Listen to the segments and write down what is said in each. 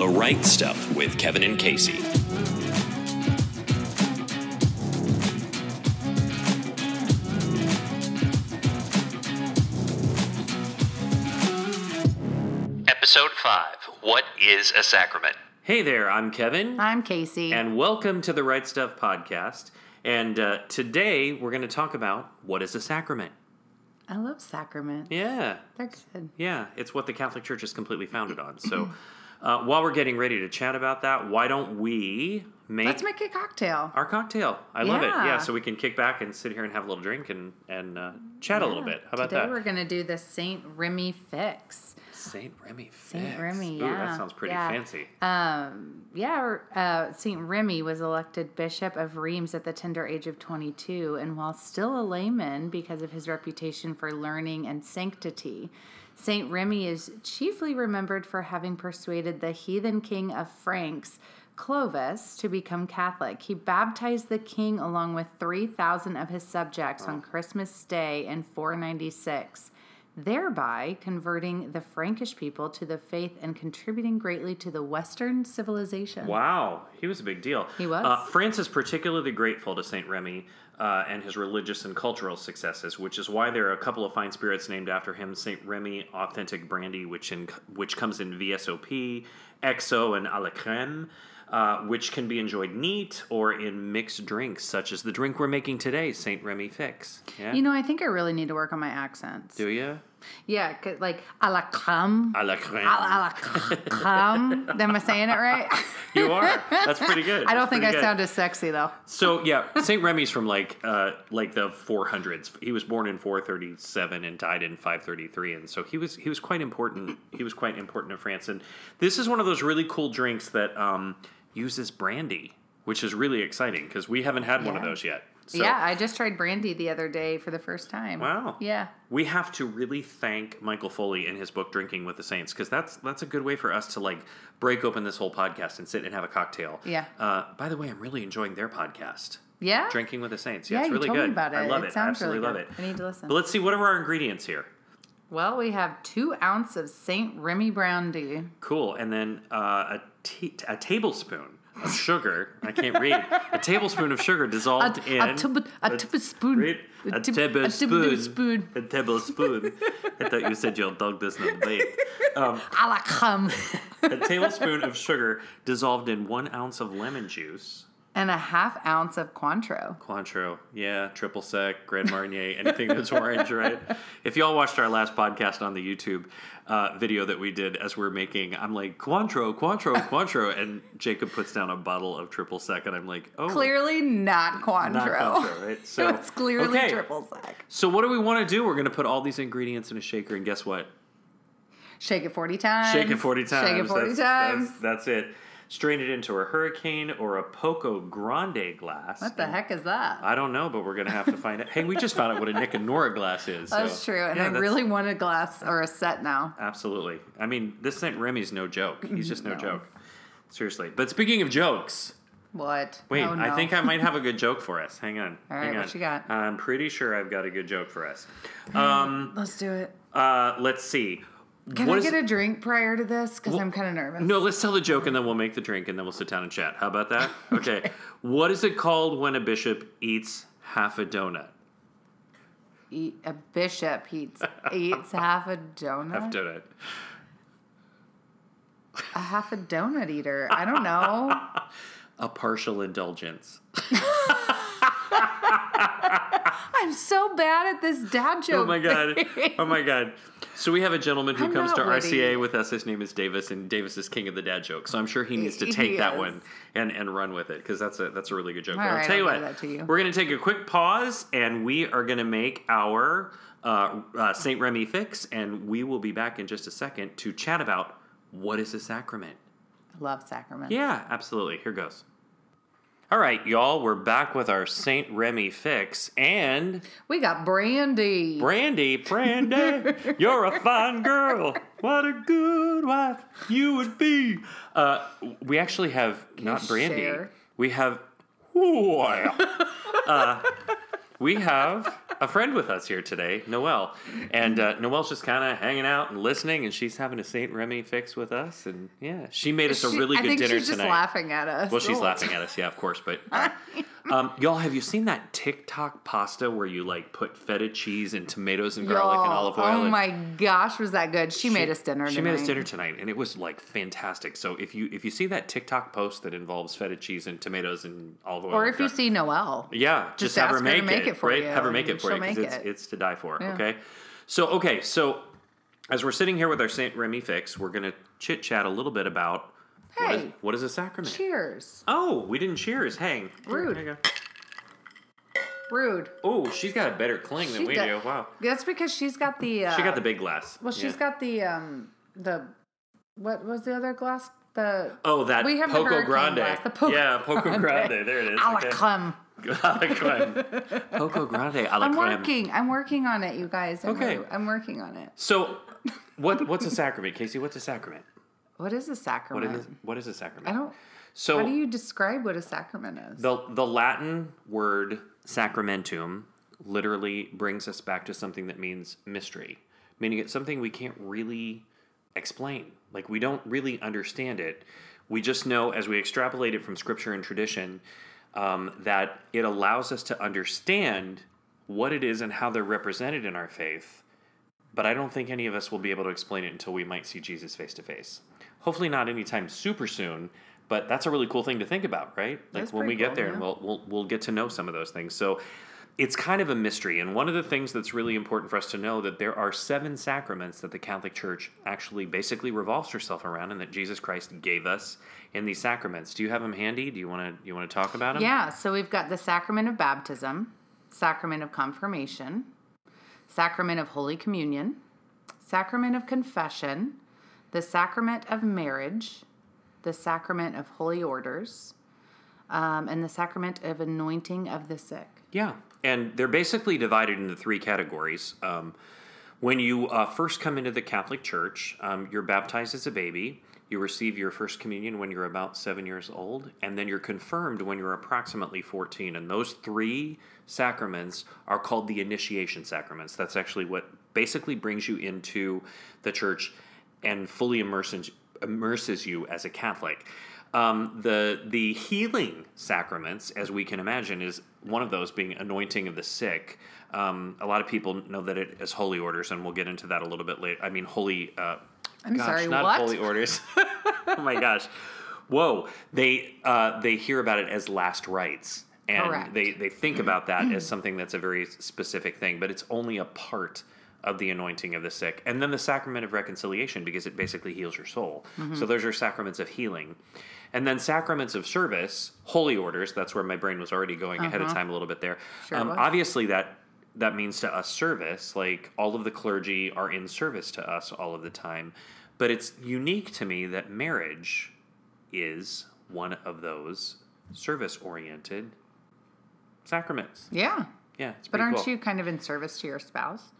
The Right Stuff with Kevin and Casey. Episode 5 What is a Sacrament? Hey there, I'm Kevin, I'm Casey. and welcome to the Right Stuff podcast. And uh, today we're going to talk about what is a sacrament. I love sacraments. Yeah, They're good. yeah, it's what the Catholic Church is completely founded on. So uh, while we're getting ready to chat about that, why don't we make, Let's make a cocktail. our cocktail? I love it. Yeah. Yeah, so we can kick back and sit here and have a little drink and and uh, chat a little bit. How about Today that? we're gonna do the Saint Remy fix. Saint Remy. Fix. Saint Fix. Remy, Ooh, yeah, that sounds pretty yeah. fancy. Um, yeah, uh, Saint Remy was elected Bishop of Reims at the tender age of 22, and while still a layman because of his reputation for learning and sanctity, Saint Remy is chiefly remembered for having persuaded the heathen king of Franks. Clovis to become Catholic. He baptized the king along with 3,000 of his subjects on oh. Christmas Day in 496 thereby converting the Frankish people to the faith and contributing greatly to the Western civilization. Wow, he was a big deal. He was. Uh, France is particularly grateful to Saint Remy uh, and his religious and cultural successes, which is why there are a couple of fine spirits named after him: Saint Remy Authentic Brandy, which in which comes in VSOP, XO, and à la crème. Uh, which can be enjoyed neat or in mixed drinks, such as the drink we're making today, Saint Remy Fix. Yeah, You know, I think I really need to work on my accents. do you? Yeah, like a la crème. À la crème. A la, la crème. Am I saying it right? You are. That's pretty good. I don't That's think I good. sound as sexy though. So yeah, Saint Remy's from like uh, like the 400s. He was born in 437 and died in 533, and so he was he was quite important. He was quite important in France, and this is one of those really cool drinks that um, uses brandy, which is really exciting because we haven't had one of those yet. So yeah, I just tried brandy the other day for the first time. Wow. Yeah. we have to really thank Michael Foley in his book Drinking with the Saints because that's that's a good way for us to like break open this whole podcast and sit and have a cocktail. Yeah. Uh, by the way, I'm really enjoying their podcast. Yeah. Drinking with the Saints. Yeah, Yeah, it's really good. about it. I love It it. Absolutely really love it. I need to listen. But let's see what are our ingredients here. Well, we have two ounce of Saint Remy brandy. Cool. And then uh, a, te- a tablespoon sugar. I can't read. A tablespoon of sugar dissolved A- in a tub- a tablespoon. A, A a tablespoon. A tablespoon. I thought you said your dog does not bite. Um, A la crème. a tablespoon of sugar dissolved in one ounce of lemon juice. And a half ounce of Cointreau. Cointreau, yeah, triple sec, Grand Marnier, anything that's orange, right? If y'all watched our last podcast on the YouTube uh, video that we did as we're making, I'm like Cointreau, Cointreau, Cointreau, and Jacob puts down a bottle of triple sec, and I'm like, oh, Clearly not Cointreau. not Cointreau, right? So it's clearly okay. triple sec. So what do we want to do? We're gonna put all these ingredients in a shaker, and guess what? Shake it 40 times. Shake it 40 times. Shake it 40 that's, times. That's, that's it. Strain it into a hurricane or a Poco Grande glass. what the and- heck is that? I don't know, but we're gonna have to find out. Hey, we just found out what a Nick and Nora glass is. That's true. And yeah, I that's- really want a glass or a set now. absolutely. I mean, this Saint Remy's no joke. He's just no, No. joke. Seriously. But speaking of jokes, What? wait, Oh, I think I might have a good joke for us. Hang on. All hang on. what you got? I'm pretty sure I've got a good joke for us. Um, Let's do it. uh, let's see. Can What I get a drink prior to this? Because I'm kind of nervous. No, let's tell the joke and then we'll make the drink and then we'll sit down and chat. How about that? Okay. what is it called when a bishop eats half a donut? Eat, a bishop eats, eats half a donut. Half donut. a half a donut eater. I don't know. A partial indulgence. I'm so bad at this dad joke. Oh my god! thing. Oh my god! So we have a gentleman who I'm comes to witty. RCIA with us. His name is Davis, and Davis is king of the dad joke. So I'm sure he needs to take that one and, and run with it because that's a that's a really good joke. All But I'll tell you I'll what, that to you. we're gonna take a quick pause and we are gonna make our uh, uh, Saint Remy fix, and we will be back in just a second to chat about what is a sacrament. Love sacraments. Yeah, absolutely. Here goes. All right, y'all, we're back with our Saint Remy fix and. We got brandy. Brandy, Brandy, you're a fine girl. What a good wife you would be. Uh, we actually have not Brandy. share? We have. Ooh, uh, we have a friend with us here today, Noelle. And uh, Noelle's just kind of hanging out and listening, and she's having a St. Remy fix with us. And yeah, she made us a She- really I good think dinner she's just tonight. laughing at us. Well, she's Oh. laughing at us, yeah, of course. But uh, um, y'all, have you seen that TikTok pasta where you like put feta cheese and tomatoes and garlic and Y'all, olive oil? Oh and- my gosh, was that good? She, made us dinner. She made us dinner tonight, and it was like fantastic. So if you if you see that TikTok post that involves feta cheese and tomatoes and olive oil, Or and if you gar- see Noelle. yeah, just, Just have her ask her to make, make it, it for right? you, Have her make it for you because make it's it's to die for. Yeah. Okay, so okay, so as we're sitting here with our Saint Remy fix, we're gonna chit chat a little bit about what is, Hey. what is a sacrament. Cheers. Oh, we didn't cheers. Hang. Rude. here you Rude. Oh, she's got a better cling than She we does. do. Wow. That's because she's got the. Uh, She got the big glass. Well, she's Yeah. got the um the what was the other glass? The Oh, that We have the Poco hurricane Grande. glass, the Poco yeah, Poco Grande. There it is. a la okay. creme. a la creme. Poco Grande a la I'm creme. working. I'm working on it, you guys. I'm Okay. wor- I'm working on it. So, what what's a sacrament, Casey? What's a sacrament? What is a sacrament? is what is a sacrament? I don't. So how do you describe what a sacrament is? the the Latin word sacramentum literally brings us back to something that means mystery, meaning it's something we can't really explain. Like we don't really understand it. We just know as we extrapolate it from scripture and tradition um, that it allows us to understand what it is and how they're represented in our faith. But I don't think any of us will be able to explain it until we might see Jesus face to face. Hopefully, not anytime super soon. But that's a really cool thing to think about, right? Like That's when we get cool, there, yeah. and we'll, we'll we'll get to know some of those things. So it's kind of a mystery. And one of the things that's really important for us to know that there are seven sacraments that the Catholic Church actually basically revolves herself around, and that Jesus Christ gave us in these sacraments. Do you have them handy? Do you want to you want to talk about them? Yeah, so we've got the sacrament of baptism, sacrament of confirmation, sacrament of Holy Communion, sacrament of confession, the sacrament of marriage, the sacrament of holy orders, um, and the sacrament of anointing of the sick. Yeah, and they're basically divided into three categories. Um, when you uh, first come into the Catholic Church, um, you're baptized as a baby. You receive your first communion when you're about seven years old, and then you're confirmed when you're approximately 14. And those three sacraments are called the initiation sacraments. That's actually what basically brings you into the church and fully immerses, immerses you as a Catholic. Um, the the healing sacraments, as we can imagine, is one of those being anointing of the sick. Um, a lot of people know that it as holy orders, and we'll get into that a little bit later. I mean, holy. Uh, I'm gosh, sorry, not what? holy orders. oh my gosh, whoa! They uh, they hear about it as last rites, and Correct. they they think about that as something that's a very specific thing, but it's only a part of the anointing of the sick. And then the sacrament of reconciliation, because it basically heals your soul. Mm-hmm. So those are sacraments of healing. And then sacraments of service, holy orders, that's where my brain was already going ahead of time a little bit there. Uh-huh. Sure um, obviously that that means to us service, like all of the clergy are in service to us all of the time. But it's unique to me that marriage is one of those service oriented sacraments. Yeah. Yeah, But aren't cool. you kind of in service to your spouse?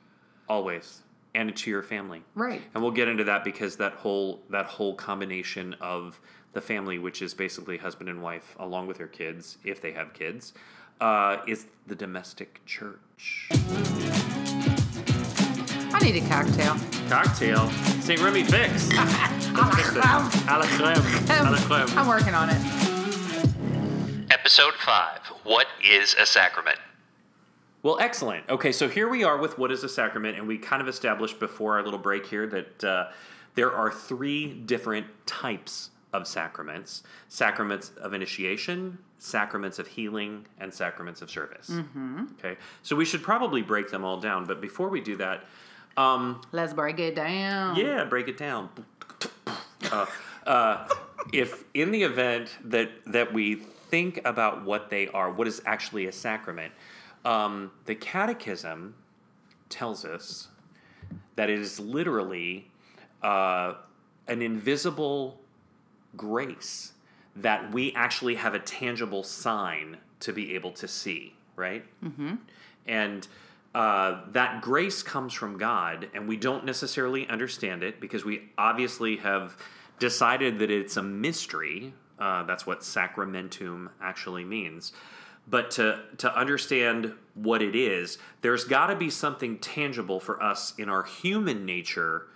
Always and to your family Right. and we'll get into that because that whole that whole combination of the family which is basically husband and wife along with their kids if they have kids uh, is the domestic church I need a cocktail. cocktail st remy fix A la creme. a la creme a la creme I'm working on it. Episode 5 What is a sacrament? Well, excellent. Okay, so here we are with what is a sacrament, and we kind of established before our little break here that uh, there are three different types of sacraments sacraments of initiation, sacraments of healing, and sacraments of service. Mm-hmm. Okay, so we should probably break them all down, but before we do that, um, Let's break it down. yeah, break it down. Uh, uh, if in the event that that we think about what they are, what is actually a sacrament, um, the Catechism tells us that it is literally uh, an invisible grace that we actually have a tangible sign to be able to see, right? Mm-hmm. And uh, that grace comes from God, and we don't necessarily understand it because we obviously have decided that it's a mystery. Uh, that's what sacramentum actually means. But to to understand what it is, there's got to be something tangible for us in our human nature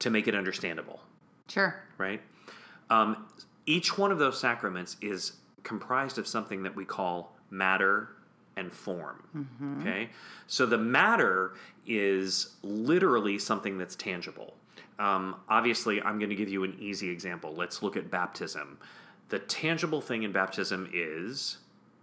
to make it understandable, Sure. right? Um, each one of those sacraments is comprised of something that we call matter and form. Okay, so the matter is literally something that's tangible. Um, obviously, I'm going to give you an easy example. Let's look at baptism. The tangible thing in baptism is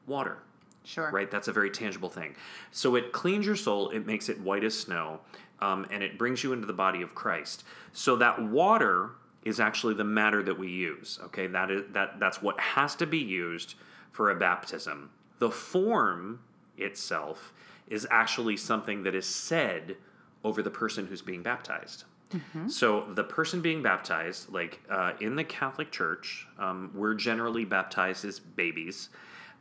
water Sure. right? That's a very tangible thing. So it cleans your soul, it makes it white as snow, um, and it brings you into the body of Christ. So that water is actually the matter that we use. Okay, that is that that's what has to be used for a baptism. The form itself is actually something that is said over the person who's being baptized. So the person being baptized, like uh, in the Catholic Church, um, we're generally baptized as babies,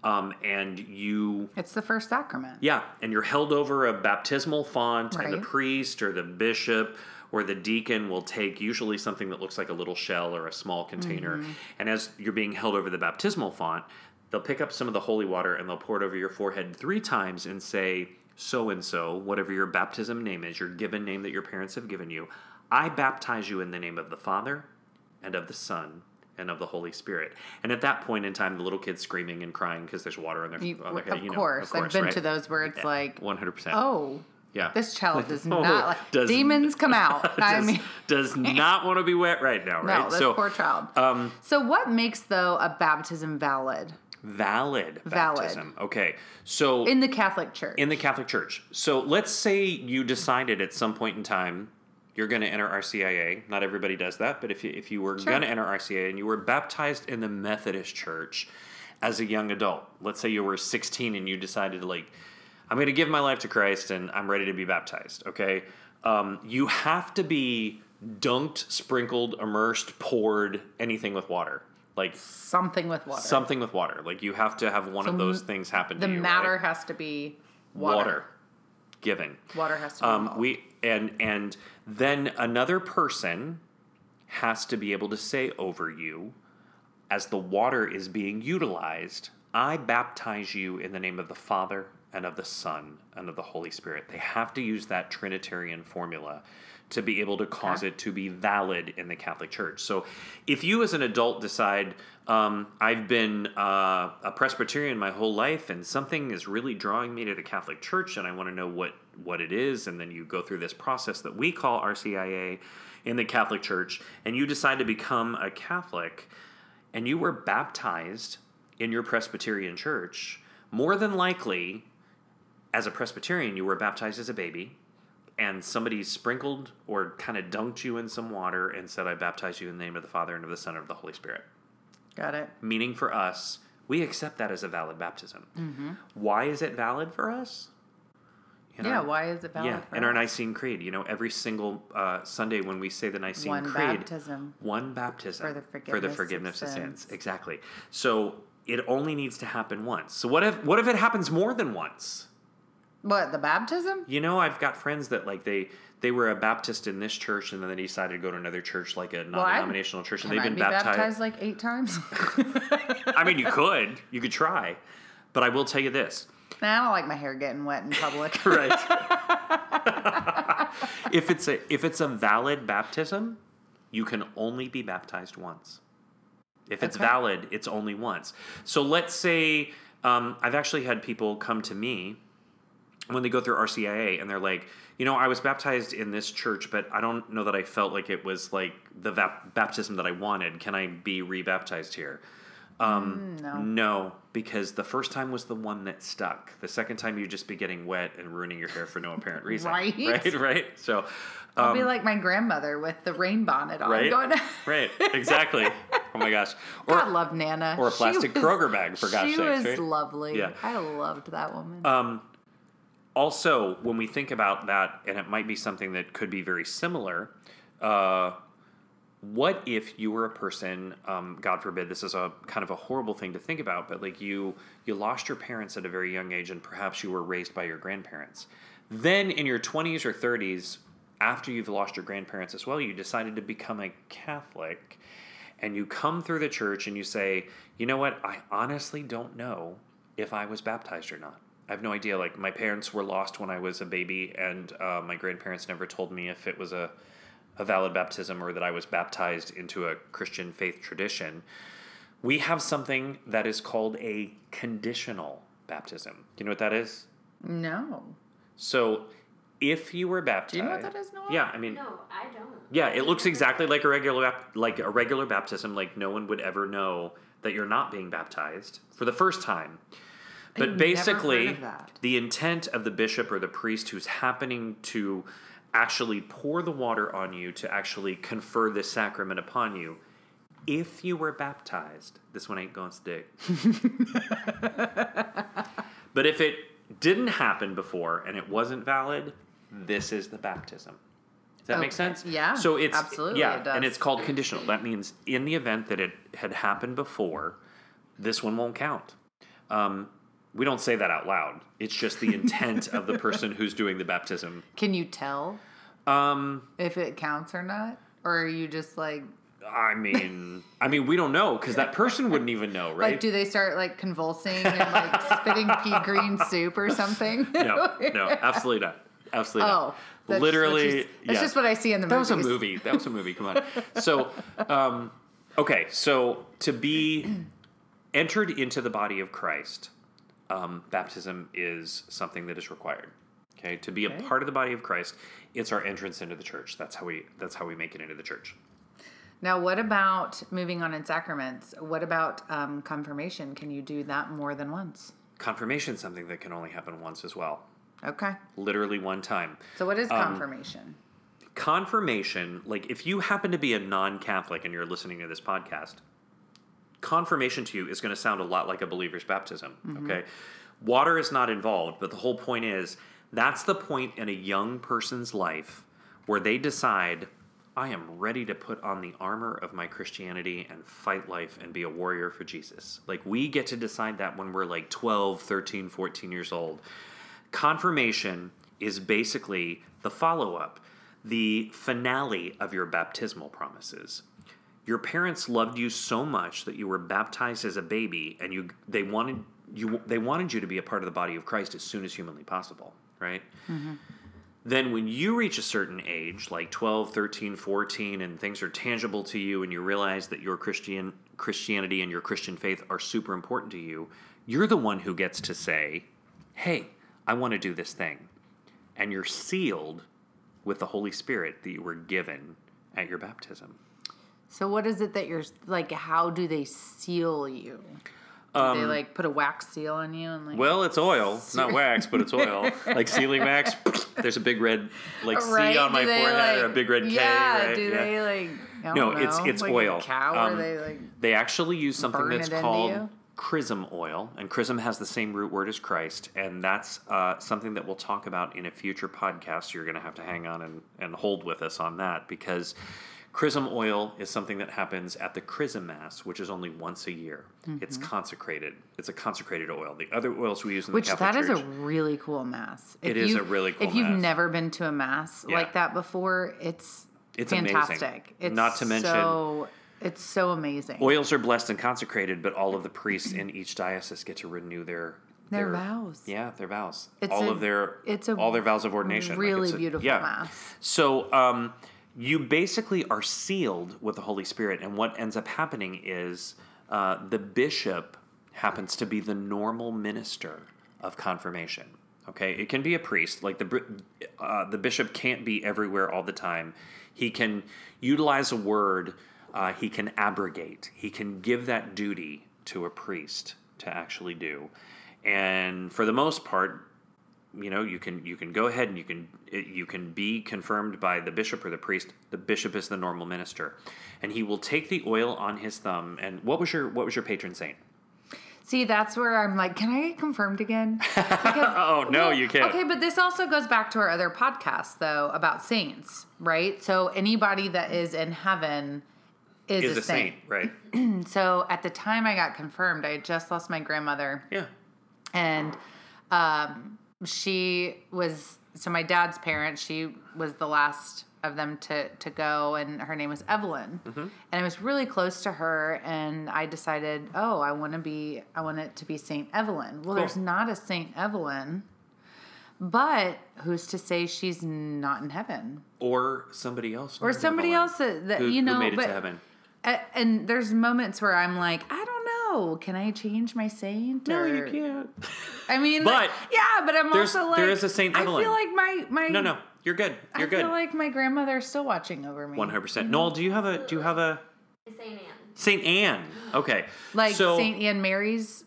um, and you It's the first sacrament. yeah, and you're held over a baptismal font, and the priest or the bishop or the deacon will take usually something that looks like a little shell or a small container. Mm-hmm. And as you're being held over the baptismal font, they'll pick up some of the holy water and they'll pour it over your forehead three times and say, So and so, whatever your baptism name is, your given name that your parents have given you, I baptize you in the name of the Father and of the Son and of the Holy Spirit. And at that point in time, the little kid's screaming and crying because there's water on their, You- on their of, head. you know, course. I've been right? to those where it's like, One hundred percent. oh, yeah. this child does Oh, not like does- demons come out. I does, mean, does not want to be wet right now, right? no, this so poor child. um, so, what makes though a baptism valid valid Valid. baptism. Okay, so in the Catholic Church? in the Catholic Church. So let's say you decided at some point in time you're going to enter RCIA. Not everybody does that, but if you, if you were Sure. going to enter RCIA and you were baptized in the Methodist Church as a young adult, let's say you were 16 and you decided to like, I'm going to give my life to Christ and I'm ready to be baptized. Okay, um, you have to be dunked, sprinkled, immersed, poured, anything with water. Like Something with water. something with water. Like you have to have one of those things happen the to you. matter right? has to be water. water given. Water has to be Um, involved. we and and then another person has to be able to say over you, as the water is being utilized, I baptize you in the name of the Father and of the Son and of the Holy Spirit. They have to use that Trinitarian formula to be able to cause Okay. it to be valid in the Catholic Church. So, if you as an adult decide, um, I've been uh, a Presbyterian my whole life, and something is really drawing me to the Catholic Church, and I want to know what what it is, and then you go through this process that we call RCIA in the Catholic Church, and you decide to become a Catholic, and you were baptized in your Presbyterian church, more than likely, as a Presbyterian, you were baptized as a baby and somebody sprinkled or kind of dunked you in some water and said, I baptize you in the name of the Father and of the Son and of the Holy Spirit. Got it. Meaning for us, we accept that as a valid baptism. Mm-hmm. Why is it valid for us? In yeah. our- why is it valid? yeah, in our? Nicene Creed, you know, every single uh, Sunday when we say the Nicene one Creed, baptism. one baptism For the forgiveness, for the forgiveness of forgiveness of sins. sins. Exactly. So it only needs to happen once. So what if what if it happens more than once? What the baptism? You know, I've got friends that like they they were a Baptist in this church and then they decided to go to another church like a non-denominational church and they've I been be baptized. baptized like eight times? I mean, you could, you could try, but I will tell you this: Nah, I don't like my hair getting wet in public. right? if it's a if it's a valid baptism, you can only be baptized once. If it's Okay. valid, it's only once. So let's say um, I've actually had people come to me when they go through RCIA and they're like, you know, I was baptized in this church, but I don't know that I felt like it was like the vap- baptism that I wanted. Can I be rebaptized here? Um, Mm, no. no, because the first time was the one that stuck. The second time you'd just be getting wet and ruining your hair for no apparent reason. Right. Right. Right. So, I'll um, be like my grandmother with the rain bonnet on. right. Going, right. Exactly. Oh my gosh. Or God love Nana. or a plastic was- Kroger bag, for gosh She sakes, was right? lovely. Yeah. I loved that woman. Um, also, when we think about that, and it might be something that could be very similar, uh, what if you were a person, um, God forbid, this is a kind of a horrible thing to think about, but like you, you lost your parents at a very young age, and perhaps you were raised by your grandparents. Then in your 20s or 30s, after you've lost your grandparents as well, you decided to become a Catholic, and you come through the church and you say, you know what, I honestly don't know if I was baptized or not. I have no idea. Like my parents were lost when I was a baby, and uh, my grandparents never told me if it was a a valid baptism or that I was baptized into a Christian faith tradition. We have something that is called a conditional baptism. Do you know what that is? No. So, if you were baptized, Do you know what that is, Noah? Yeah, I mean, No, I don't. yeah, it looks exactly like a regular like a regular baptism. Like no one would ever know that you're not being baptized for the first time. But basically, heard of that. the intent of the bishop or the priest who's happening to actually pour the water on you to actually confer this sacrament upon you, if you were baptized, this one ain't gonna stick. but if it didn't happen before and it wasn't valid, this is the baptism. Does that make sense? Yeah, So it's absolutely yeah, it and it's called conditional. That means in the event that it had happened before, this one won't count. Um, we don't say that out loud. It's just the intent of the person who's doing the baptism. Can you tell Um, if it counts or not? Or are you just like, I mean, I mean, we don't know because that person wouldn't even know, right? like, do they start like convulsing and like spitting pea green soup or something? no, no, absolutely not. Absolutely Oh, not. that's Literally, Just, that's yeah. just what I see in the That movies. was a movie. That was a movie. Come on. So, um, okay. So to be entered into the body of Christ, um, baptism is something that is required. Okay. To be a part of the body of Christ, it's our entrance into the church. That's how we. That's how we make it into the church. Now, what about moving on in sacraments? What about um, confirmation? Can you do that more than once? Confirmation is something that can only happen once as well. Okay. Literally one time. So, what is Um, confirmation? confirmation like if you happen to be a non-catholic and you're listening to this podcast confirmation to you is going to sound a lot like a believer's baptism mm-hmm. okay? Water is not involved but the whole point is that's the point in a young person's life where they decide i am ready to put on the armor of my christianity and fight life and be a warrior for jesus. Like we get to decide that when we're like 12 13 14 years old. Confirmation is basically the follow-up the finale of your baptismal promises. Your parents loved you so much that you were baptized as a baby and you they wanted you they wanted you to be a part of the body of Christ as soon as humanly possible, right? Mm-hmm. Then when you reach a certain age, like 12, 13, 14 and things are tangible to you and you realize that your Christian Christianity and your Christian faith are super important to you, you're the one who gets to say, "Hey, I want to do this thing." And you're sealed with the Holy Spirit that you were given at your baptism. So, what is it that you're like? How do they seal you? Do they like put a wax seal on you and like? Um, Well, it's oil. It's not wax, but it's oil. like sealing wax. There's a big red like Right? C on Do my forehead or a big red K. Yeah. right? Do Yeah. they like? No, don't it's know, it's like oil. A cow, Um, they like? They actually use something that's called chrism oil, and chrism has the same root word as Christ, and that's uh, something that we'll talk about in a future podcast. You're going to have to hang on and, and hold with us on that because chrism oil is something that happens at the chrism mass, which is only once a year. It's Mm-hmm. consecrated. It's a consecrated oil. The other oils we use in Which the Catholic that is Church. a really cool mass. If It is a really cool If you've never been to a mass Yeah. like that before, it's It's amazing. fantastic. It's Not to mention- so, it's so amazing. Oils are blessed and consecrated, but all of the priests in each diocese get to renew their Their vows. Yeah, their vows. It's all a- of their it's a all their vows of ordination. Like, really it's a- beautiful yeah. mass. So um, you basically are sealed with the Holy Spirit, and what ends up happening is uh, the bishop happens to be the normal minister of confirmation. Okay, it can be a priest. Like the uh, the bishop can't be everywhere all the time. He can utilize a word. Uh, he can abrogate. He can give that duty to a priest to actually do, and for the most part, you know you can you can go ahead and you can you can be confirmed by the bishop or the priest the bishop is the normal minister and he will take the oil on his thumb. And what was your what was your patron saint? See, that's where I'm like, can I get confirmed again? Because, oh no you can't. Okay, but this also goes back to our other podcast though about saints, right? So anybody that is in heaven is, is a, a saint, right. So at the time I got confirmed, I had just lost my grandmother. Yeah. And um, she was so my dad's parents, she was the last of them to to go, and her name was Evelyn, mm-hmm. and I was really close to her, and I decided, oh, I want to be, I want it to be Saint Evelyn. Well, there's not a Saint Evelyn, but who's to say she's not in heaven Or somebody else. or somebody Evelyn else that, that who, you know who made it but, to heaven. and there's moments where I'm like, I don't know. Can I change my saint? No, or- you can't. I mean, But yeah, but I'm also like, there is a Saint I feel like my my No, no, you're good. You're I good. I feel like my grandmother's still watching over me. One hundred percent. Noelle, do you have a do you have a Saint Anne. Saint Anne? Okay, Like so, Saint Anne Mary's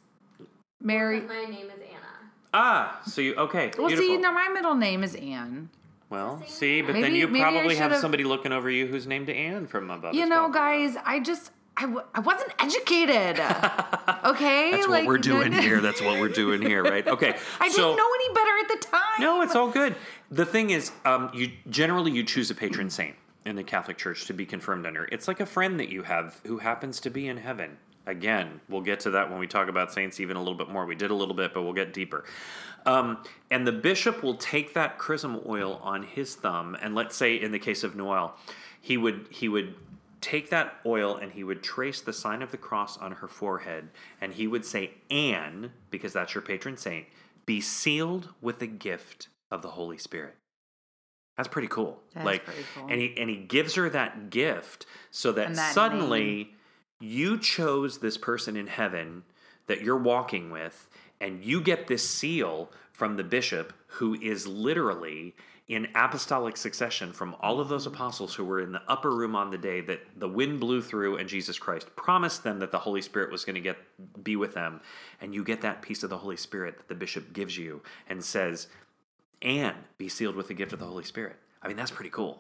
Mary. My name is Anna. Ah, so you okay? Well, beautiful. see, now my middle name is Anne. Well, see, but then you probably have somebody looking over you who's named Anne from above. You know, well. guys, I just I, w- I wasn't educated. okay, That's like, what we're doing here. That's what we're doing here, right? Okay. I so, didn't know any better at the time. No, it's all good. The thing is, um, you generally you choose a patron saint in the Catholic Church to be confirmed under. It's like a friend that you have who happens to be in heaven. Again, we'll get to that when we talk about saints even a little bit more. We did a little bit, but we'll get deeper. Um, and the bishop will take that chrism oil on his thumb, and let's say in the case of Noelle, he would he would take that oil and he would trace the sign of the cross on her forehead, and he would say, "Anne," because that's your patron saint, be sealed with the gift of the Holy Spirit. That's pretty cool. That like, pretty cool. and he and he gives her that gift so that, that suddenly you chose this person in heaven that you're walking with, and you get this seal from the bishop who is literally in apostolic succession from all of those mm-hmm. apostles who were in the upper room on the day that the wind blew through and Jesus Christ promised them that the Holy Spirit was going to get be with them and you get that piece of the Holy Spirit that the bishop gives you and says and be sealed with the gift of the Holy Spirit. I mean that's pretty cool.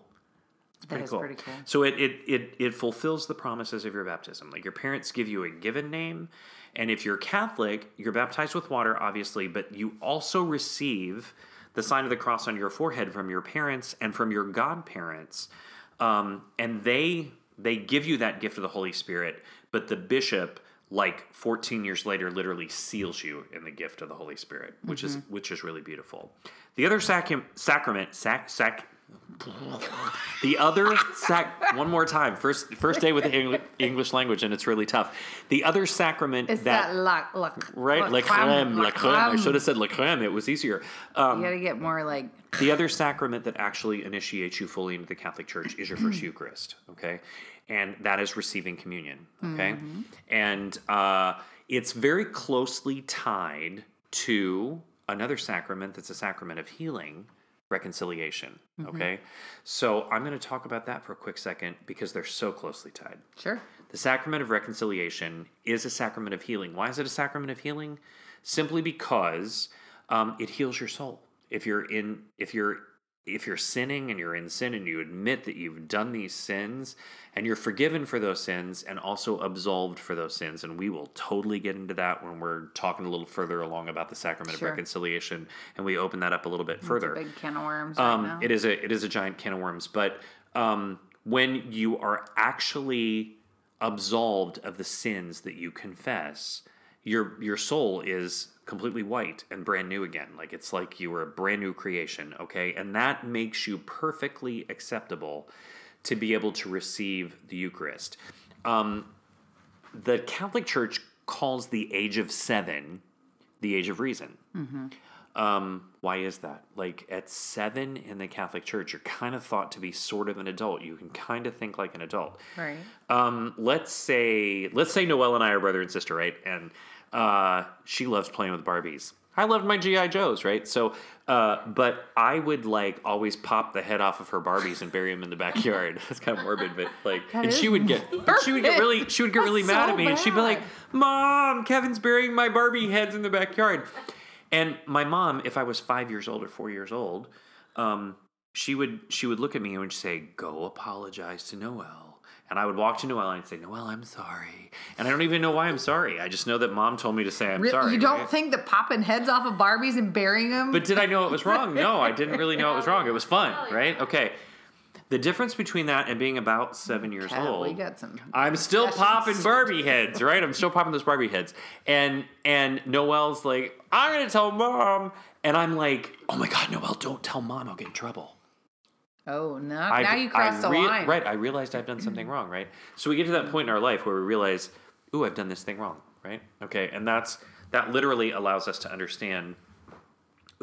It's pretty cool. pretty cool. So it, it it it fulfills the promises of your baptism. Like your parents give you a given name, and if you're Catholic, you're baptized with water, obviously, but you also receive the sign of the cross on your forehead from your parents and from your godparents, um, and they they give you that gift of the Holy Spirit. But the bishop, like 14 years later, literally seals you in the gift of the Holy Spirit, which is which is really beautiful. The other sacram- sacrament, sac sac. The other sac one more time. First first day with the Engli- English language, and it's really tough. The other sacrament It's that, that la, la, right la la creme, la creme. I should have said la creme. It was easier. Um, You gotta get more like the other sacrament that actually initiates you fully into the Catholic Church is your first Eucharist, okay? And that is receiving communion, okay? And uh, it's very closely tied to another sacrament that's a sacrament of healing, reconciliation, okay? So I'm going to talk about that for a quick second because they're so closely tied. sure. The sacrament of reconciliation is a sacrament of healing. Why is it a sacrament of healing? Simply because um, it heals your soul. If you're in, if you're, if you're sinning and you're in sin and you admit that you've done these sins and you're forgiven for those sins and also absolved for those sins, and we will totally get into that when we're talking a little further along about the sacrament Sure. of reconciliation, and we open that up a little bit It's further. a big can of worms Um, right it is a it is a giant can of worms. But um, when you are actually absolved of the sins that you confess, your your soul is completely white and brand new again. Like it's like you were a brand new creation. Okay, and that makes you perfectly acceptable to be able to receive the Eucharist. Um, the Catholic Church calls the age of seven the age of reason. Um, why is that? Like at seven in the Catholic Church, you're kind of thought to be sort of an adult. You can kind of think like an adult. right. Um, let's say let's say Noelle and I are brother and sister, right? And uh, she loves playing with Barbies. I loved my GI Joes, right? So, uh, but I would like always pop the head off of her Barbies and bury them in the backyard. That's kind of morbid, but like, That and she would get she would get really she would get That's really mad so at me, and she'd be like, "Mom, Kevin's burying my Barbie heads in the backyard." And my mom, if I was five years old or four years old, um, she would she would look at me and would say, "Go apologize to Noelle." And I would walk to Noelle and I'd say, "Noelle, I'm sorry." And I don't even know why I'm sorry. I just know that mom told me to say I'm Re- sorry. you don't right? think that popping heads off of Barbies and burying them? But did I know it was wrong? No, I didn't really know it was wrong. It was fun, right? Okay. The difference between that and being about seven years Cat, old. we got some. I'm still discussions. popping Barbie heads, right? I'm still popping those Barbie heads. And and Noelle's like, I'm gonna tell mom. And I'm like, oh my god, Noelle, don't tell mom, I'll get in trouble. Oh no! I've- now you crossed I the rea- line. Right, I realized I've done something wrong, right? So we get to that point in our life where we realize, ooh, I've done this thing wrong, right? Okay, and that's that literally allows us to understand,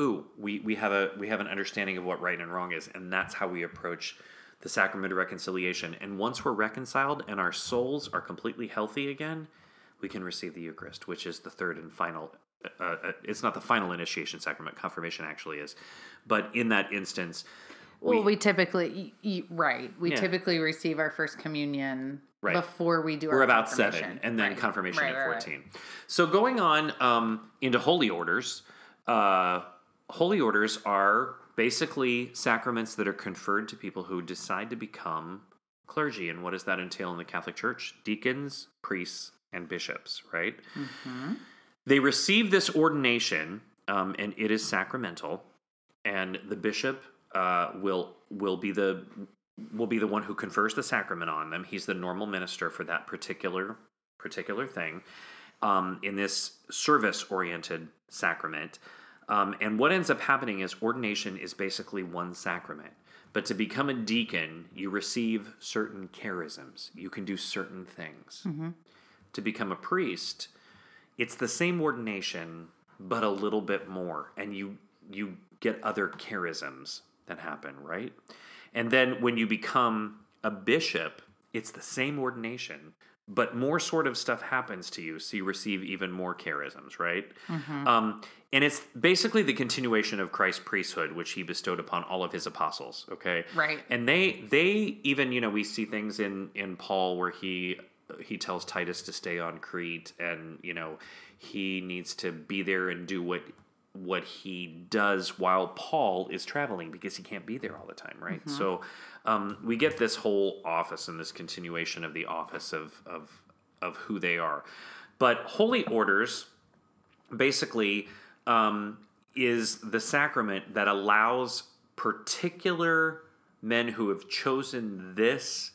ooh, we, we have a we have an understanding of what right and wrong is, and that's how we approach the sacrament of reconciliation. And once we're reconciled and our souls are completely healthy again, we can receive the Eucharist, which is the third and final. Uh, uh, it's not the final initiation sacrament. Confirmation actually is, but in that instance, Well, we, typically, y- y- right. We Yeah. typically receive our first communion Right. before we do our we're about seven and then Right. confirmation Right, at. 14 so going on um, into holy orders uh, holy orders are basically sacraments that are conferred to people who decide to become clergy and what does that entail in the catholic church deacons priests and bishops right Mm-hmm. they receive this ordination um, and it is sacramental and the bishop uh, will will be the will be the one who confers the sacrament on them. He's the normal minister for that particular particular thing um, in this service oriented sacrament. Um, and what ends up happening is ordination is basically one sacrament. But to become a deacon you receive certain charisms. You can do certain things. To become a priest it's the same ordination but a little bit more. And you you get other charisms that happen right? And then when you become a bishop it's the same ordination but more sort of stuff happens to you so you receive even more charisms right? Um, and it's basically the continuation of christ's priesthood which he bestowed upon all of his apostles okay? Right. and they they even you know we see things in in paul where he he tells titus to stay on crete and you know he needs to be there and do what what he does while paul is traveling because he can't be there all the time right so um, we get this whole office and this continuation of the office of of of who they are but holy orders basically um, is the sacrament that allows particular men who have chosen this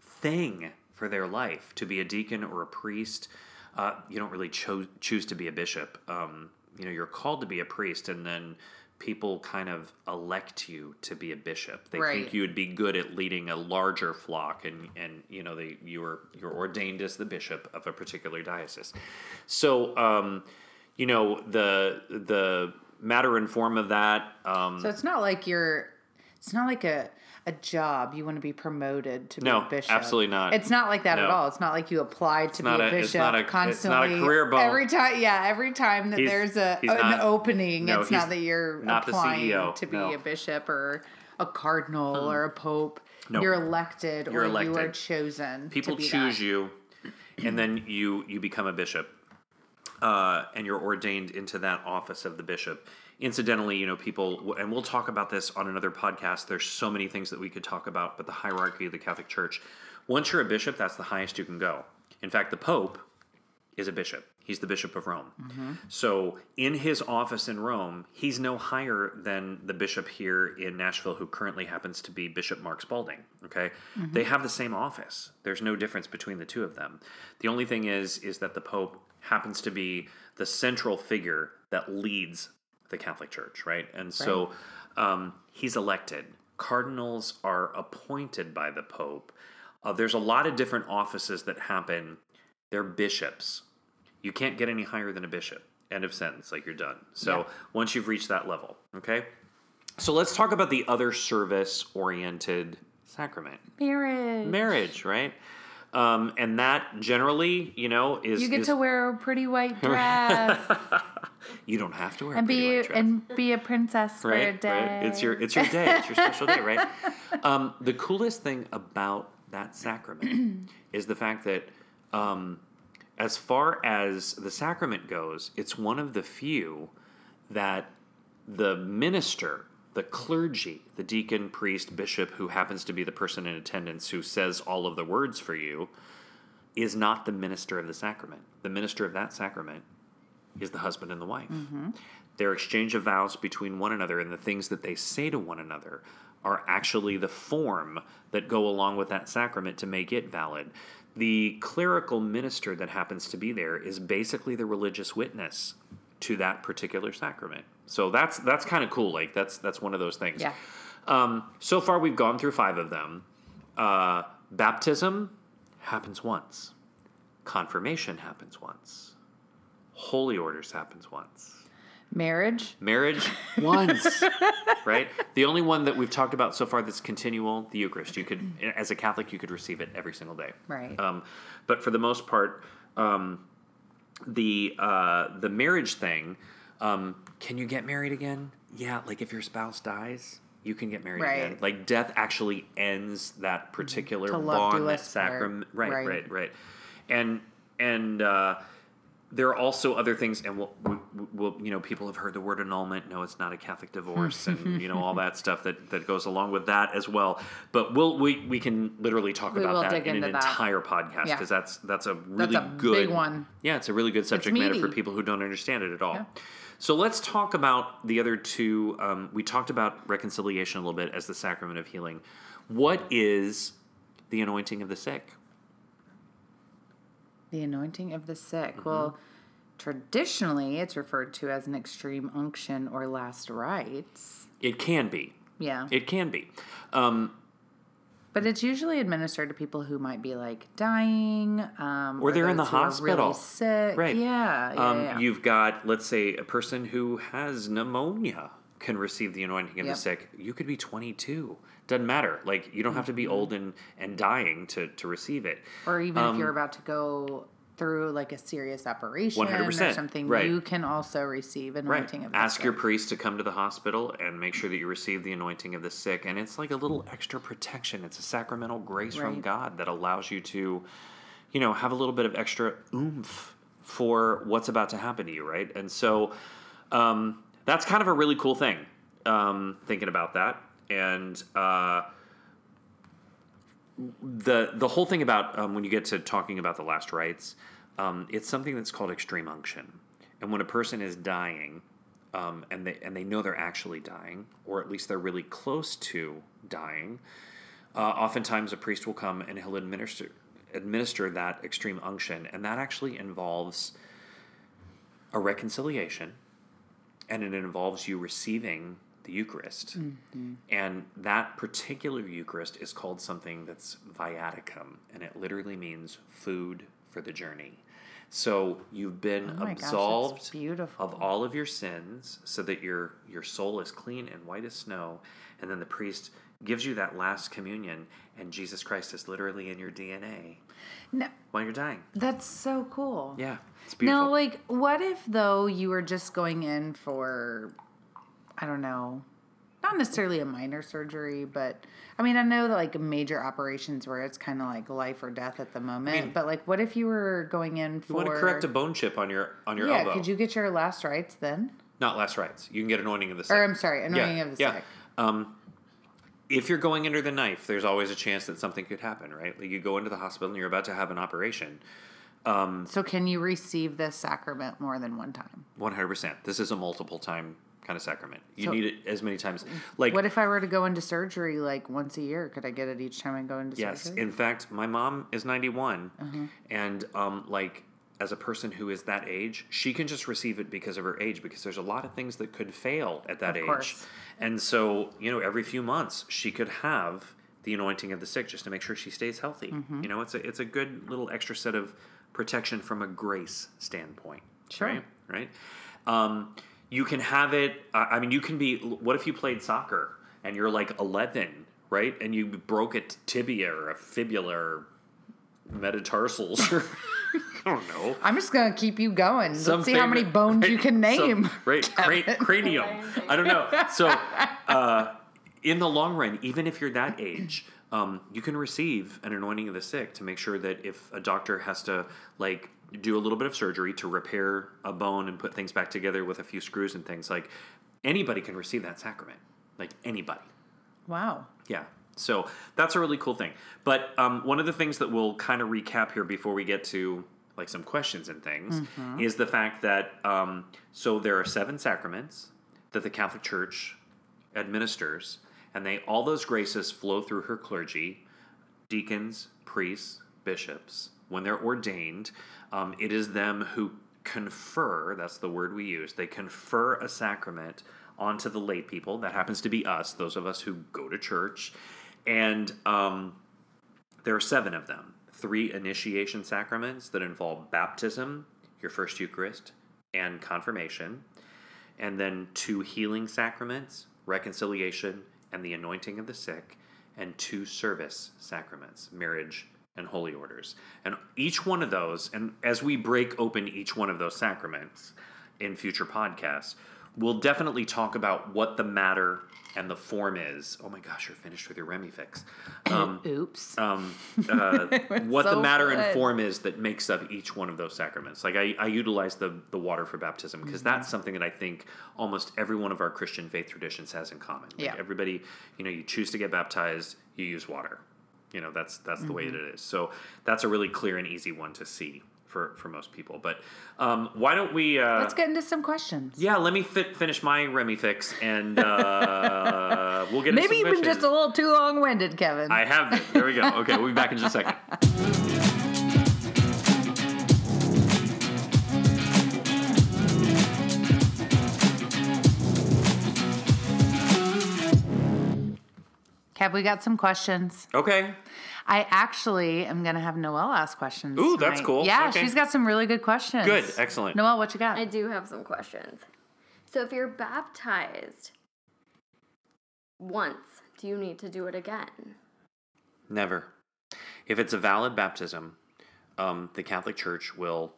thing for their life to be a deacon or a priest. Uh, you don't really cho- choose to be a bishop. Um, you know, you're called to be a priest, and then people kind of elect you to be a bishop. They Right. think you would be good at leading a larger flock, and and you know they you are you're ordained as the bishop of a particular diocese. So, um, you know the the matter and form of that. Um, So it's not like you're. It's not like a a job you want to be promoted to be No, a bishop. absolutely not. It's not like that at all. It's not like you applied to be a a- bishop it's not a- it's not a career bump. Every time, yeah, every time that He's- there's a an not- opening, no, it's not that you're not the applying CEO, to be no. a bishop or a cardinal or a pope. No. You're elected You're or you are chosen. people to be choose that. you and then you you become a bishop uh, and you're ordained into that office of the bishop incidentally you know people and we'll talk about this on another podcast. There's so many things that we could talk about but the hierarchy of the catholic church once you're a bishop that's the highest you can go. In fact the pope is a bishop. He's the bishop of rome. Mm-hmm. So in his office in rome he's no higher than the bishop here in nashville who currently happens to be bishop mark spalding okay? Mm-hmm. They have the same office. There's no difference between the two of them. The only thing is is that the pope happens to be the central figure that leads the catholic church right and so um, he's elected cardinals are appointed by the pope uh, there's a lot of different offices that happen they're bishops you can't get any higher than a bishop. End of sentence. Like you're done. So Yeah. once you've reached that level, okay. So let's talk about the other service-oriented sacrament, marriage. marriage, right? Um, and that generally, you know, is You get is- to wear a pretty white dress you don't have to wear a and pretty be white dress. and be a princess for a right, day. right. It's your it's your day. It's your special day, right? Um, the coolest thing about that sacrament is the fact that, um, as far as the sacrament goes, it's one of the few that the minister, the clergy, the deacon, priest, bishop, who happens to be the person in attendance who says all of the words for you, is not the minister of the sacrament. The minister of that sacrament is the husband and the wife. Mm-hmm. their exchange of vows between one another and the things that they say to one another are actually the form that go along with that sacrament to make it valid. The clerical minister that happens to be there is basically the religious witness to that particular sacrament. So that's that's kind of cool. Like that's that's one of those things. Yeah. Um, so far, we've gone through five of them. Uh, baptism happens once. Confirmation happens once. Holy orders happens once. Marriage. Marriage once, right? The only one that we've talked about so far that's continual, the Eucharist. You could, as a Catholic, you could receive it every single day. Right. Um, but for the most part, um, the uh, the marriage thing. Um, can you get married again? Yeah, like if your spouse dies, you can get married Right. again. Like death actually ends that particular To bond, that sacrament. Right, right, Right. right, And and uh, there are also other things, and we'll, we, we'll, you know, people have heard the word annulment. No, it's not a Catholic divorce, and you know all that stuff that, that goes along with that as well. But we'll we, we can literally talk We about that in an that. entire podcast Yeah. because that's that's a really a big good one. Yeah, it's a really good subject matter for people who don't understand it at all. Yeah. So let's talk about the other two. Um, we talked about reconciliation a little bit as the sacrament of healing. What is the anointing of the sick? The anointing of the sick. Mm-hmm. Well, traditionally, it's referred to as an extreme unction or last rites. It can be. Yeah. It can be. Um, But it's usually administered to people who might be like dying, um, Or they're in the those who are hospital. really sick. Right. Yeah, yeah, um, yeah. You've got, let's say, a person who has pneumonia can receive the anointing of Yep. the sick. You could be 22. Doesn't matter. Like you don't have to Mm-hmm. be old and, and dying to, to receive it. or even um, if you're about to go through like a serious operation 100%, or something, right. you can also receive anointing of the Ask sick. your priest to come to the hospital and make sure that you receive the anointing of the sick. And it's like a little extra protection. It's a sacramental grace from God that allows you to, you know, have a little bit of extra oomph for what's about to happen to you, right? And so um, that's kind of a really cool thing, um, thinking about that. And uh, the the whole thing about um, when you get to talking about the last rites, um, it's something that's called extreme unction. And when a person is dying, um, and they and they know they're actually dying, or at least they're really close to dying, uh, oftentimes a priest will come and he'll administer administer that extreme unction, and that actually involves a reconciliation, and it involves you receiving the Eucharist. Mm-hmm. And that particular Eucharist is called something that's viaticum, and it literally means food for the journey. So you've been Oh my gosh, absolved of all of your sins so that your your soul is clean and white as snow and then the priest gives you that last communion and Jesus Christ is literally in your DNA No, while you're dying. that's so cool. Yeah, it's beautiful. No, like, what if though you were just going in for, I don't know, not necessarily a minor surgery, but I mean, I know that like major operations where it's kind of like life or death at the moment. mean- but like, what if you were going in for? you want to correct a bone chip on your on your yeah, elbow. could you get your last rites then? Not last rites. You can get anointing of the sick. Or I'm sorry, anointing of the sick. Um, if you're going under the knife, there's always a chance that something could happen, right? Like you go into the hospital and you're about to have an operation. So can you receive this sacrament more than one time? 100%. This is a multiple time kind of sacrament. You So- need it as many times. Like What if I were to go into surgery like once a year? Could I get it each time I go into Yes. surgery? Yes. In fact, my mom is 91. Uh-huh. And, um, like, as a person who is that age, she can just receive it because of her age, because there's a lot of things that could fail at that Of age. course. And so, you know, every few months, she could have the anointing of the sick just to make sure she stays healthy. Mm-hmm. You know, it's a, it's a good little extra set of protection from a grace standpoint. Sure. Right? Right? Um, you can have it, I mean, you can be, what if you played soccer and you're like 11, right? And you broke a tibia or a fibula or metatarsals or I don't know. I'm just gonna keep you going. Some Let's see how many bones right, you can some- name. right, cra- cranium. I don't know. So, uh, in the long run, even if you're that age, um, you can receive an anointing of the sick to make sure that if a doctor has to like do a little bit of surgery to repair a bone and put things back together with a few screws and things, like anybody can receive that sacrament. Like anybody. Wow. Yeah. So that's a really cool thing. But um, one of the things that we'll kind of recap here before we get to like some questions and things, is the fact that um, so there are seven sacraments that the Catholic Church administers, and they all those graces flow through her clergy, deacons, priests, bishops. When they're ordained, um, it is them who confer. That's the word we use. They confer a sacrament onto the lay people. That happens to be us, those of us who go to church, and um, there are seven of them. Three initiation sacraments that involve baptism, your first Eucharist, and confirmation, and then two healing sacraments, reconciliation, and the anointing of the sick, and two service sacraments, marriage and holy orders. And each one of those, and as we break open each one of those sacraments in future podcasts, we'll definitely talk about what the matter and the form is. Oh my gosh, you're finished with your Remy fix. Um, Oops. um, uh, what the so matter and form is that makes up each one of those sacraments. Like I, I utilize the the water for baptism because Mm-hmm. that's something that I think almost every one of our Christian faith traditions has in common. Like Yeah. everybody, you know, you choose to get baptized, you use water. You know, that's that's the way Mm-hmm. it is. So that's a really clear and easy one to see for for most people. But um, why don't we? Uh, Let's get into some questions. yeah, let me fit, finish my Remy fix, and uh, we'll get. into Maybe you've been just a little too long winded, Kevin. I have been. There we go. Okay, we'll be back in just a second. Kev, we got some questions. Okay. I actually am going to have Noelle ask questions. Ooh, that's cool. Yeah, Okay. she's got some really good questions. Good. Excellent. Noelle, what you got? I do have some questions. So if you're baptized once, do you need to do it again? Never. If it's a valid baptism, um, the Catholic Church will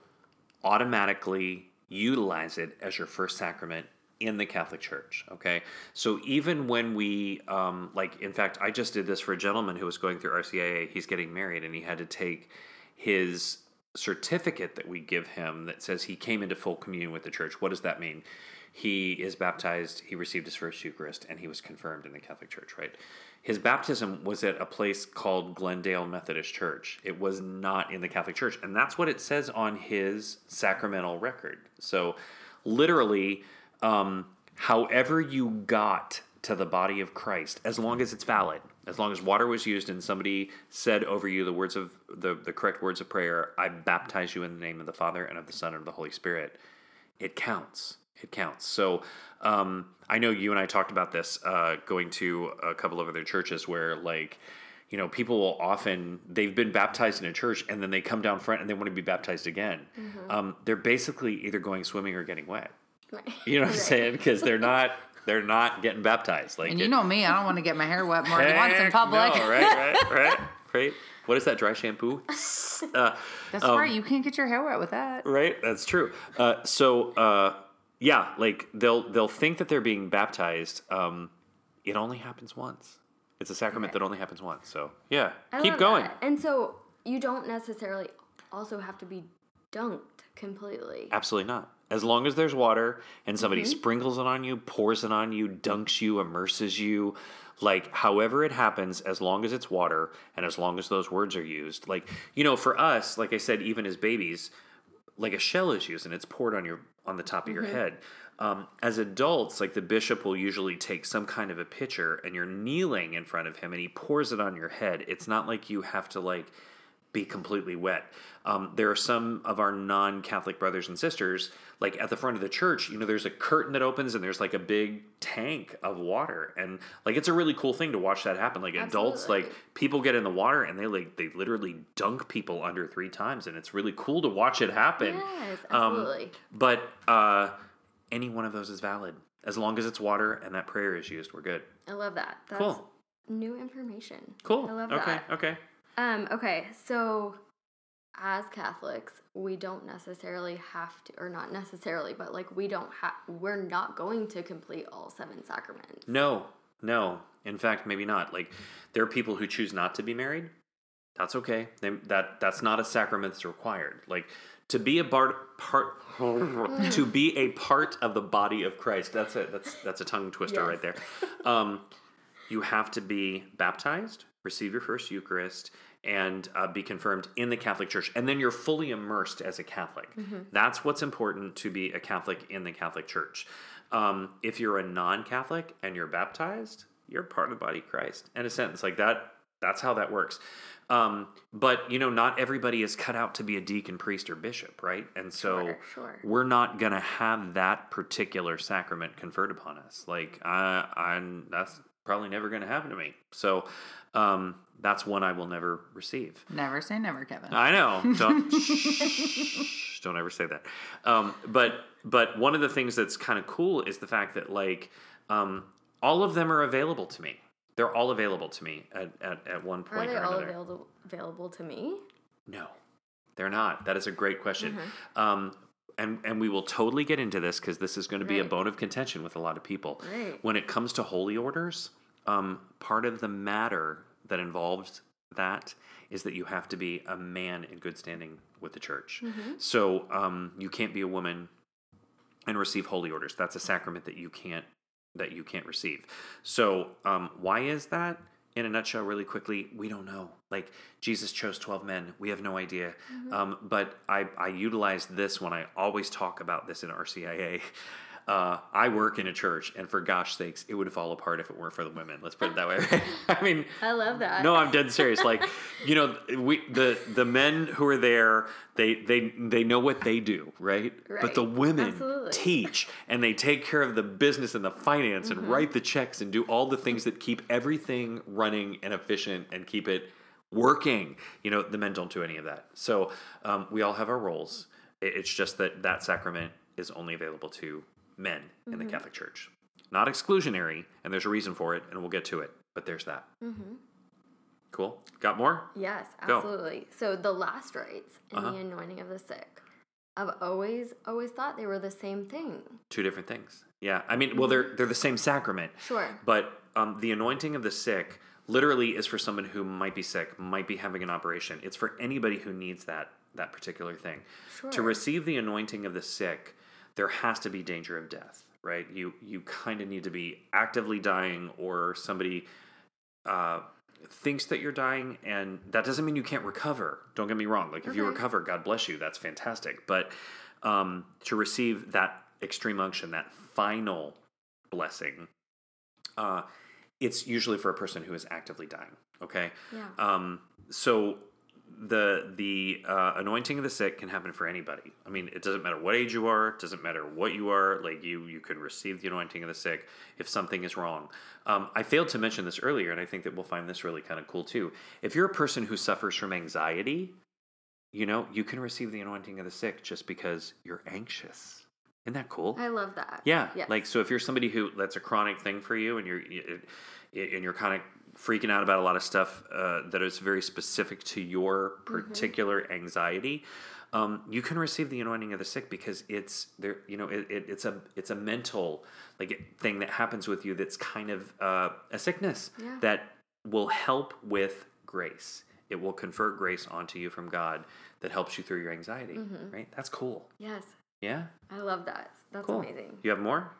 automatically utilize it as your first sacrament in the Catholic Church. Okay. So even when we, um, like, in fact, I just did this for a gentleman who was going through RCIA. He's getting married and he had to take his certificate that we give him that says he came into full communion with the church. What does that mean? He is baptized, he received his first Eucharist, and he was confirmed in the Catholic Church, right? His baptism was at a place called Glendale Methodist Church. It was not in the Catholic Church. And that's what it says on his sacramental record. So, literally, um, however you got to the body of Christ, as long as it's valid, as long as water was used and somebody said over you the words of the, the correct words of prayer, I baptize you in the name of the Father and of the Son and of the Holy Spirit, it counts. It counts. So um, I know you and I talked about this uh, going to a couple of other churches where, like, you know, people will often they've been baptized in a church and then they come down front and they want to be baptized again. Um, they're basically either going swimming or getting wet. Right. You know what I'm Right. saying? Because they're not they're not getting baptized. Like and you it- know me, I don't want to get my hair wet more than once in public. No, right, right, right, right. What is that dry shampoo? Uh, That's um, right. You can't get your hair wet with that. right that's true uh, so uh, yeah like they'll they'll think that they're being baptized um, it only happens once it's a sacrament that only happens once so yeah I keep going that. And so you don't necessarily also have to be dunked completely. absolutely not as long as there's water and somebody Mm-hmm. sprinkles it on you pours it on you dunks you immerses you like however it happens as long as it's water and as long as those words are used like you know for us like i said even as babies like a shell is used and it's poured on your on the top of your head. Um, as adults like the bishop will usually take some kind of a pitcher and you're kneeling in front of him and he pours it on your head. It's not like you have to like be completely wet um, there are some of our non-catholic brothers and sisters like at the front of the church you know there's a curtain that opens and there's like a big tank of water and like it's a really cool thing to watch that happen like adults like people get in the water and they like they literally dunk people under three times and it's really cool to watch it happen Yes, Um, absolutely. but uh, any one of those is valid as long as it's water and that prayer is used we're good I love that. That's cool. new information. cool I love okay that. Okay. Okay Um, okay, so as Catholics, we don't necessarily have to, or not necessarily, but like we don't have, we're not going to complete all seven sacraments. No, no. In fact, maybe not. Like there are people who choose not to be married. That's okay. They, that that's not a sacrament that's required. Like to be a part part to be a part of the body of Christ. That's a that's that's a tongue twister right there. Um, you have to be baptized, receive your first Eucharist, and uh, be confirmed in the Catholic Church, and then you're fully immersed as a Catholic. That's what's important to be a Catholic in the Catholic Church. Um, if you're a non-Catholic and you're baptized, you're part of the body of Christ. In a sentence like that. That's how that works. Um, but you know, not everybody is cut out to be a deacon, priest, or bishop, right? And so Sure, sure. we're not gonna have that particular sacrament conferred upon us. Like I, I'm that's probably never gonna happen to me. So um, that's one I will never receive. Never say never, Kevin. I know. Don't shh, don't ever say that. Um, but but one of the things that's kind of cool is the fact that like um, all of them are available to me. They're all available to me at, at, at one Are point they or all another. available available to me? No, they're not. That is a great question. Mm-hmm. Um, and, and we will totally get into this because this is going to be a bone of contention with a lot of people. Right. When it comes to holy orders, um, part of the matter that involves that is that you have to be a man in good standing with the church. Mm-hmm. So um, you can't be a woman and receive holy orders. That's a sacrament that you can't that you can't receive. So um, why is that? In a nutshell, really quickly, we don't know. Like Jesus chose twelve men, we have no idea. Um, but I I utilize this when I always talk about this in RCIA. Uh, I work in a church, and for gosh sakes, it would fall apart if it weren't for the women. Let's put it that way. I mean, I love that. no, I'm dead serious. Like, you know, we the the men who are there, they they they know what they do, right? But the women Absolutely. teach and they take care of the business and the finance and Mm-hmm. write the checks and do all the things that keep everything running and efficient and keep it working. You know, the men don't do any of that. So um, we all have our roles. It's just that that sacrament is only available to men in Mm-hmm. the Catholic Church. Not exclusionary, and there's a reason for it, and we'll get to it. But there's that. Mm-hmm. Cool. Got more? Yes, Go. absolutely. So the last rites and Uh-huh. the anointing of the sick. I've always always thought they were the same thing. Two different things. Yeah. I mean, well, they're they're the same sacrament. Sure. But um, the anointing of the sick literally is for someone who might be sick, might be having an operation. It's for anybody who needs that that particular thing. Sure. To receive the anointing of the sick, there has to be danger of death, right? You you kind of need to be actively dying, or somebody uh, thinks that you're dying, and that doesn't mean you can't recover. Don't get me wrong. Like if you recover, God bless you. That's fantastic. But um, to receive that extreme unction, that final blessing, uh, it's usually for a person who is actively dying. Okay. Yeah. Um, so the the uh, anointing of the sick can happen for anybody. I mean, it doesn't matter what age you are. It doesn't matter what you are. Like you, you can receive the anointing of the sick if something is wrong. Um, I failed to mention this earlier, and I think that we'll find this really kind of cool too. If you're a person who suffers from anxiety, you know, you can receive the anointing of the sick just because you're anxious. Isn't that cool? I love that. Yeah, Yes. like so if you're somebody who that's a chronic thing for you, and you're and you're kind of freaking out about a lot of stuff uh, that is very specific to your particular anxiety, um, you can receive the anointing of the sick because it's there. You know, it, it, it's a it's a mental like thing that happens with you that's kind of uh, a sickness Yeah. that will help with grace. It will confer grace onto you from God that helps you through your anxiety. Right? That's cool. Yes. Yeah. I love that. That's Cool. amazing. You have more?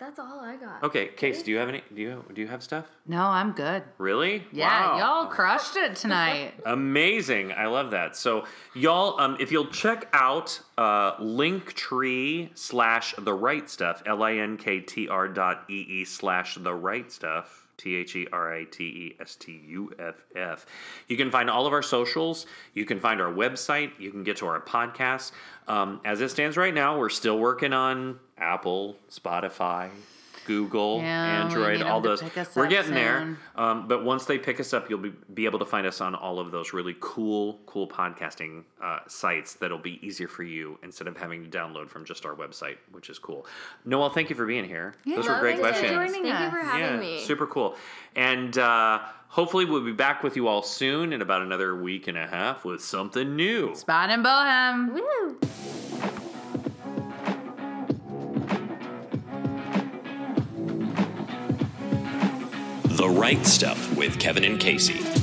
That's all I got. Okay, Case, do you have any? Do you do you have stuff? No, I'm good. Really? Yeah, Wow. y'all crushed it tonight. Amazing! I love that. So, y'all, um, if you'll check out uh, Linktree slash the right stuff, L I N K T R dot E E slash the right stuff, T H E R I T E S T U F F. You can find all of our socials. You can find our website. You can get to our podcast. Um, as it stands right now, we're still working on Apple, Spotify. Google, Yeah, Android, need all 'em to those. We're up getting there. Um, but once they pick us up, you'll be, be able to find us on all of those really cool, cool podcasting uh, sites that'll be easier for you instead of having to download from just our website, which is cool. Noelle, thank you for being here. those were great thanks for questions. joining Thank you for having yeah, me. super cool. And uh, hopefully, we'll be back with you all soon in about another week and a half with something new. Spot and Bohem. Woo! The Right Stuff with Kevin and Casey.